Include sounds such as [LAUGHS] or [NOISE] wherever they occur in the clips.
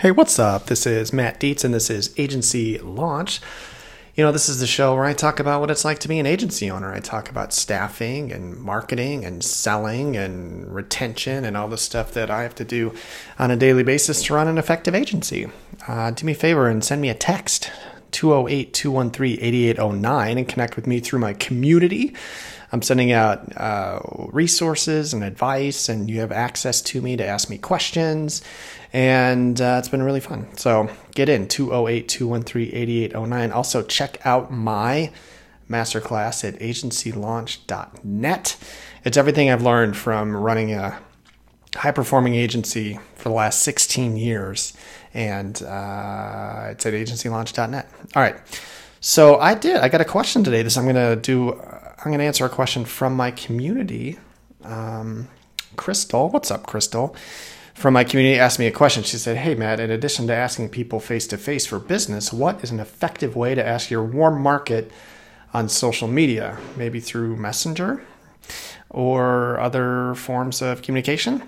Hey, what's up? This is Matt Dietz, and this is Agency Launch. You know, this is the show where I talk about what it's like to be an agency owner. I talk about staffing and marketing and selling and retention and all the stuff that I have to do on a daily basis to run an effective agency. Uh, do me a favor and send me a text 208 213 8809 and connect with me through my community. I'm sending out uh, resources and advice, and you have access to me to ask me questions. And uh, it's been really fun. So get in 208 213 8809. Also, check out my masterclass at agencylaunch.net. It's everything I've learned from running a high performing agency for the last 16 years. And uh, it's at agencylaunch.net. All right. So I did. I got a question today. This I'm going to do. I'm going to answer a question from my community. Um, Crystal, what's up, Crystal? From my community asked me a question. She said, Hey, Matt, in addition to asking people face to face for business, what is an effective way to ask your warm market on social media? Maybe through Messenger or other forms of communication?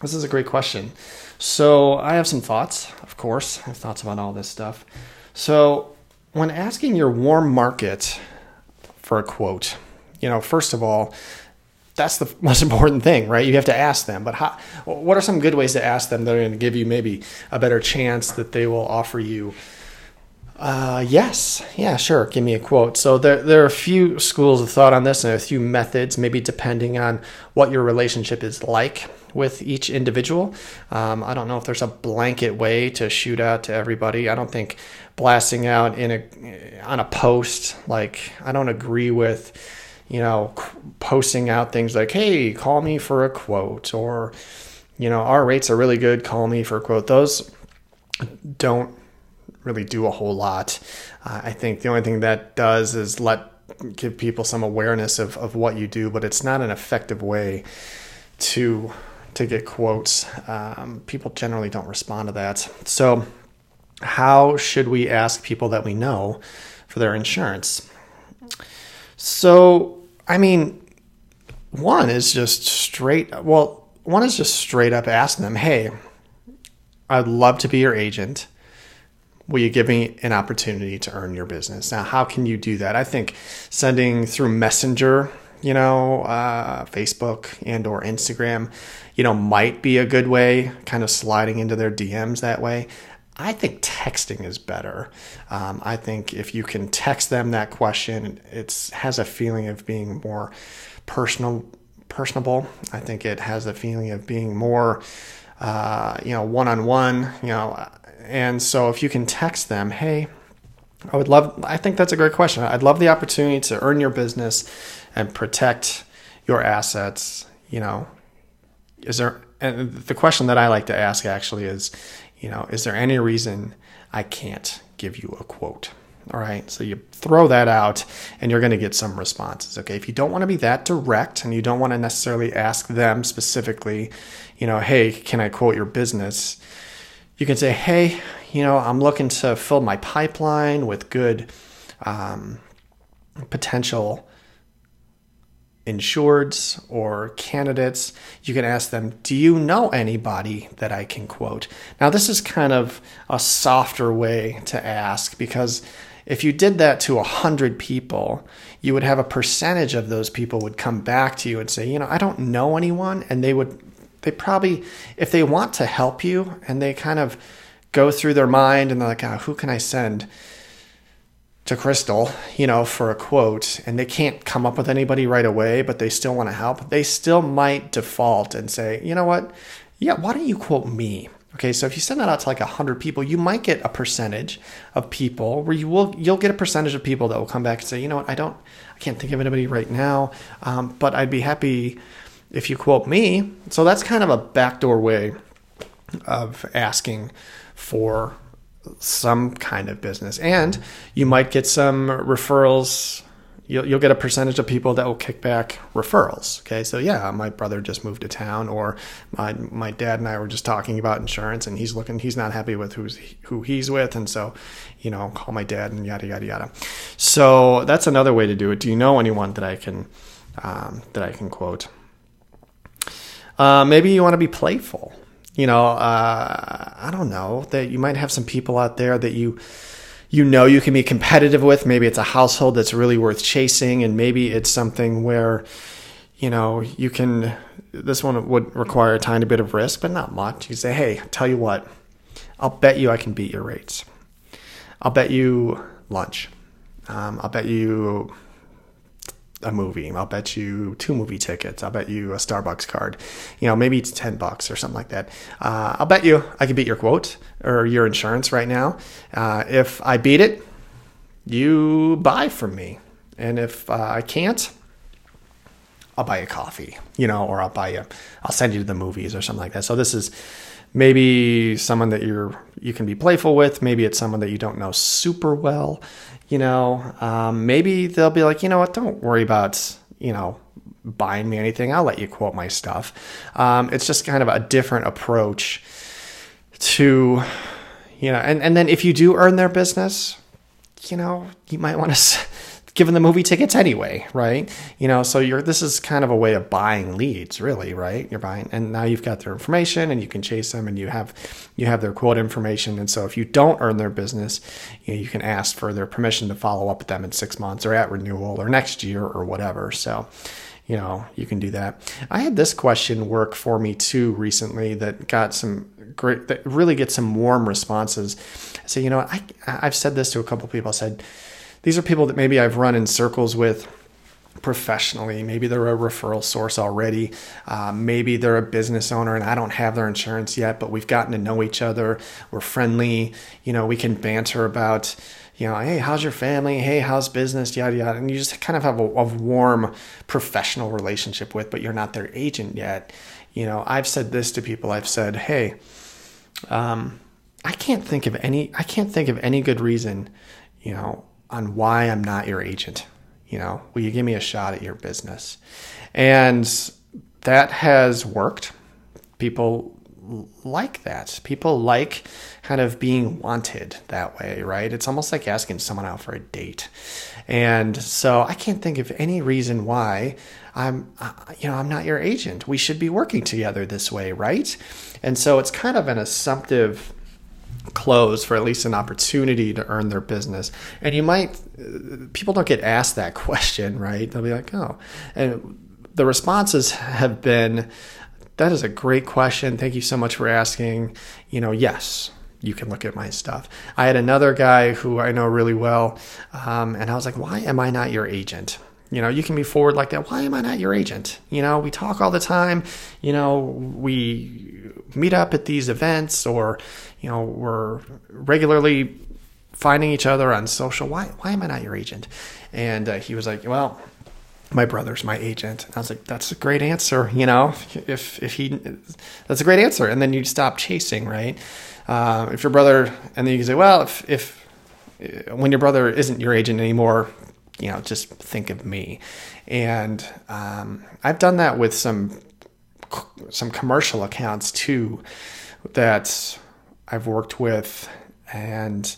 This is a great question. So I have some thoughts, of course. I have thoughts about all this stuff. So when asking your warm market for a quote, you know, first of all, that's the [LAUGHS] most important thing, right? You have to ask them. But how, what are some good ways to ask them that are going to give you maybe a better chance that they will offer you? Uh, yes, yeah, sure. Give me a quote. So there, there are a few schools of thought on this, and a few methods, maybe depending on what your relationship is like with each individual. Um, I don't know if there's a blanket way to shoot out to everybody. I don't think blasting out in a on a post like I don't agree with you know, posting out things like, hey, call me for a quote, or, you know, our rates are really good, call me for a quote. Those don't really do a whole lot. Uh, I think the only thing that does is let give people some awareness of, of what you do, but it's not an effective way to to get quotes. Um, people generally don't respond to that. So, how should we ask people that we know for their insurance? So, I mean, one is just straight, well, one is just straight up asking them, hey, I'd love to be your agent. Will you give me an opportunity to earn your business? Now, how can you do that? I think sending through Messenger, you know, uh, Facebook and or Instagram, you know, might be a good way, kind of sliding into their DMs that way. I think texting is better. Um, I think if you can text them that question, it has a feeling of being more personal, personable. I think it has a feeling of being more, uh, you know, one on one. You know, and so if you can text them, hey, I would love. I think that's a great question. I'd love the opportunity to earn your business and protect your assets. You know, is there? And the question that I like to ask actually is, you know, is there any reason I can't give you a quote? All right, so you throw that out and you're going to get some responses. Okay, if you don't want to be that direct and you don't want to necessarily ask them specifically, you know, hey, can I quote your business? You can say, hey, you know, I'm looking to fill my pipeline with good um, potential insureds or candidates, you can ask them, Do you know anybody that I can quote? Now, this is kind of a softer way to ask because if you did that to 100 people, you would have a percentage of those people would come back to you and say, You know, I don't know anyone. And they would, they probably, if they want to help you and they kind of go through their mind and they're like, oh, Who can I send? To Crystal, you know, for a quote, and they can't come up with anybody right away, but they still want to help, they still might default and say, you know what? Yeah, why don't you quote me? Okay, so if you send that out to like 100 people, you might get a percentage of people where you will you'll get a percentage of people that will come back and say, you know what, I don't, I can't think of anybody right now, um, but I'd be happy if you quote me. So that's kind of a backdoor way of asking for some kind of business. And you might get some referrals. You'll, you'll get a percentage of people that will kick back referrals. Okay, so yeah, my brother just moved to town, or my my dad and I were just talking about insurance, and he's looking, he's not happy with who's who he's with, and so, you know, call my dad and yada yada yada. So that's another way to do it. Do you know anyone that I can um, that I can quote? Uh, maybe you want to be playful You know, uh, I don't know that you might have some people out there that you you know you can be competitive with. Maybe it's a household that's really worth chasing, and maybe it's something where you know you can. This one would require a tiny bit of risk, but not much. You say, "Hey, tell you what, I'll bet you I can beat your rates. I'll bet you lunch. Um, I'll bet you a movie. I'll bet you two movie tickets. I'll bet you a Starbucks card. You know, maybe it's 10 bucks or something like that. Uh, I'll bet you I can beat your quote or your insurance right now. Uh, if I beat it, you buy from me. And if uh, I can't, I'll buy you coffee, you know, or I'll buy you, I'll send you to the movies or something like that. So this is maybe someone that you're, you can be playful with. Maybe it's someone that you don't know super well you know, um, maybe they'll be like, you know what, don't worry about, you know, buying me anything. I'll let you quote my stuff. Um, it's just kind of a different approach to, you know, and, and then if you do earn their business, you know, you might want to giving the movie tickets anyway, right? You know, so you're this is kind of a way of buying leads, really, right? You're buying, and now you've got their information, and you can chase them, and you have you have their quote information, and so if you don't earn their business, you, know, you can ask for their permission to follow up with them in six months or at renewal or next year or whatever. So you know, you can do that. I had this question work for me too recently that got some great, that really get some warm responses. So, you know, I, I've said this to a couple people. I said, these are people that maybe I've run in circles with professionally. Maybe they're a referral source already. Uh, maybe they're a business owner and I don't have their insurance yet, but we've gotten to know each other. We're friendly. You know, we can banter about, you know, hey, how's your family? Hey, how's business? Yada, yada. And you just kind of have a, a warm professional relationship with, but you're not their agent yet. You know, I've said this to people. I've said, hey, um, I can't think of any, I can't think of any good reason, you know, on why I'm not your agent. You know, will you give me a shot at your business? And that has worked. People like that. People like kind of being wanted that way, right? It's almost like asking someone out for a date. And so I can't think of any reason why I'm, uh, you know, I'm not your agent. We should be working together this way, right? And so it's kind of an assumptive close for at least an opportunity to earn their business. And you might, people don't get asked that [LAUGHS] question, right? They'll be like, oh. And the responses have been, that is a great question. Thank you so much for asking. You know, yes, you can look at my stuff. I had another guy who I know really well, um, and I was like, why am I not your agent? You know, you can be forward like that. Why am I not your agent? You know, we talk all the time. You know, we meet up at these events or, you know, we're regularly finding each other on social. Why, why am I not your agent? And uh, he was like, well, my brother's my agent. And I was like, that's a great answer. You know, if, if he, that's a great answer. And then you stop chasing, right? Uh, if your brother, and then you can say, well, if, if, when your brother isn't your agent anymore, you know, just think of me. And um, I've done that with some some commercial accounts too that I've worked with, and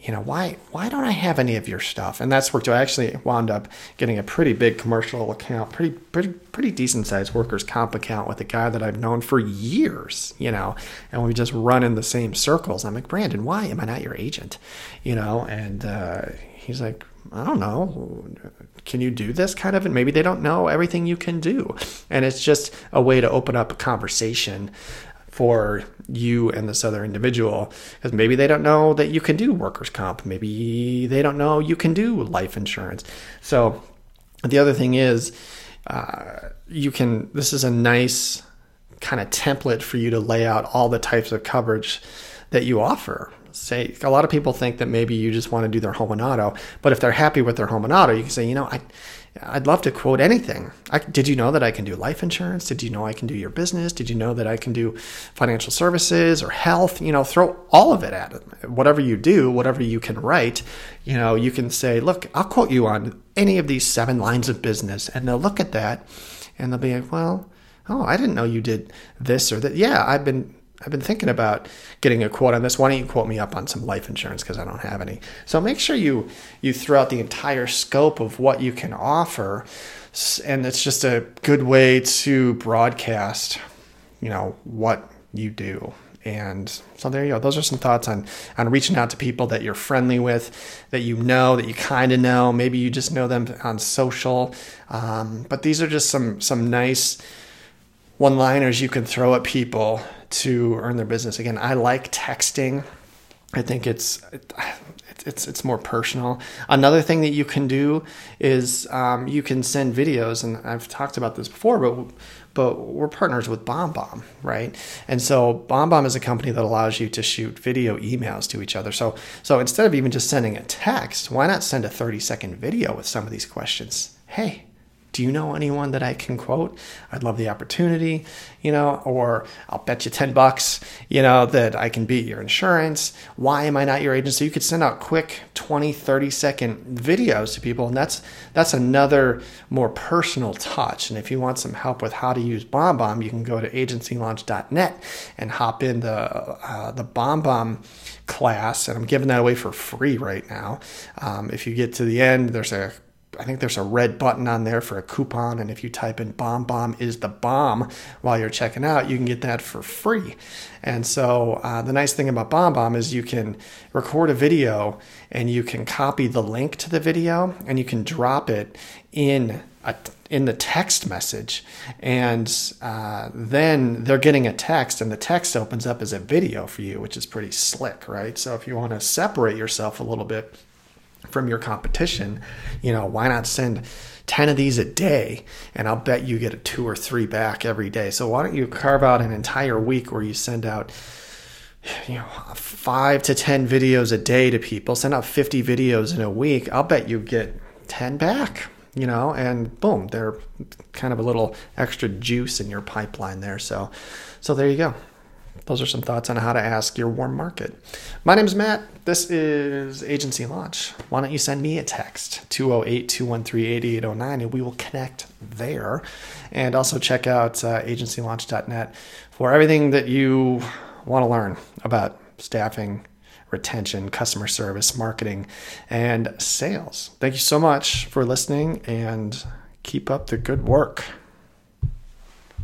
you know why why don't I have any of your stuff? And that's worked. I actually wound up getting a pretty big commercial account, pretty pretty pretty decent sized workers comp account with a guy that I've known for years. You know, and we just run in the same circles. I'm like Brandon, why am I not your agent? You know, and uh, he's like, I don't know, can you do this kind of? And maybe they don't know everything you can do. And it's just a way to open up a conversation for you and this other individual because maybe they don't know that you can do workers' comp. Maybe they don't know you can do life insurance. So the other thing is, uh, you can, this is a nice kind of template for you to lay out all the types of coverage that you offer say a lot of people think that maybe you just want to do their home and auto, but if they're happy with their home and auto, you can say, you know, I, I'd love to quote anything. I, did you know that I can do life insurance? Did you know I can do your business? Did you know that I can do financial services or health? You know, throw all of it at it. Whatever you do, whatever you can write, you know, you can say, look, I'll quote you on any of these seven lines of business, and they'll look at that, and they'll be like, well, oh, I didn't know you did this or that. Yeah, I've been I've been thinking about getting a quote on this. Why don't you quote me up on some life insurance because I don't have any. So make sure you you throw out the entire scope of what you can offer, and it's just a good way to broadcast, you know what you do. And so there you go. Those are some thoughts on on reaching out to people that you're friendly with, that you know, that you kind of know. Maybe you just know them on social. Um, but these are just some some nice one-liners you can throw at people to earn their business. Again, I like texting. I think it's it's it's more personal. Another thing that you can do is um, you can send videos, and I've talked about this before, but but we're partners with BombBomb, right? And so BombBomb is a company that allows you to shoot video emails to each other. So so instead of even just sending a text, why not send a 30 second video with some of these questions? Hey, do you know anyone that I can quote? I'd love the opportunity, you know, or I'll bet you 10 bucks, you know, that I can beat your insurance. Why am I not your agent? So you could send out quick 20, 30 second videos to people. And that's, that's another more personal touch. And if you want some help with how to use BombBomb, you can go to agencylaunch.net and hop in the, uh, the BombBomb class. And I'm giving that away for free right now. Um, if you get to the end, there's a I think there's a red button on there for a coupon, and if you type in "bomb bomb is the bomb" while you're checking out, you can get that for free. And so uh, the nice thing about BombBomb is you can record a video and you can copy the link to the video and you can drop it in a, in the text message, and uh, then they're getting a text, and the text opens up as a video for you, which is pretty slick, right? So if you want to separate yourself a little bit from your competition, you know, why not send 10 of these a day and I'll bet you get a two or three back every day. So why don't you carve out an entire week where you send out you know, five to 10 videos a day to people, send out 50 videos in a week. I'll bet you get 10 back, you know, and boom, they're kind of a little extra juice in your pipeline there. So, so there you go those are some thoughts on how to ask your warm market. My name is Matt. This is Agency Launch. Why don't you send me a text, 208 213 8809, and we will connect there. And also check out uh, agencylaunch.net for everything that you want to learn about staffing, retention, customer service, marketing, and sales. Thank you so much for listening and keep up the good work.